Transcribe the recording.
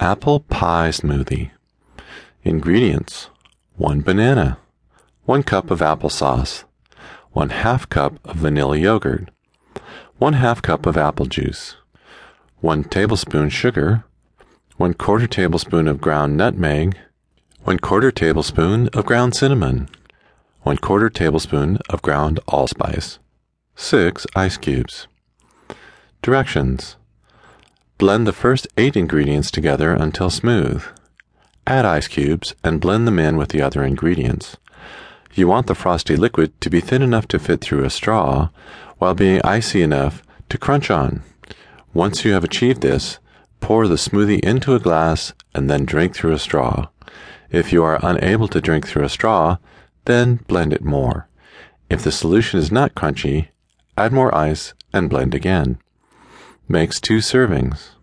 Apple Pie Smoothie. Ingredients. 1 banana, 1 cup of applesauce, 1 half cup of vanilla yogurt, 1 half cup of apple juice, 1 tablespoon sugar, 1 quarter tablespoon of ground nutmeg, 1 quarter tablespoon of ground cinnamon, 1 quarter tablespoon of ground allspice, 6 ice cubes. Directions Blend the first eight ingredients together until smooth. Add ice cubes and blend them in with the other ingredients. You want the frosty liquid to be thin enough to fit through a straw while being icy enough to crunch on. Once you have achieved this, pour the smoothie into a glass and then drink through a straw. If you are unable to drink through a straw, then blend it more. If the solution is not crunchy, add more ice and blend again. Makes two servings.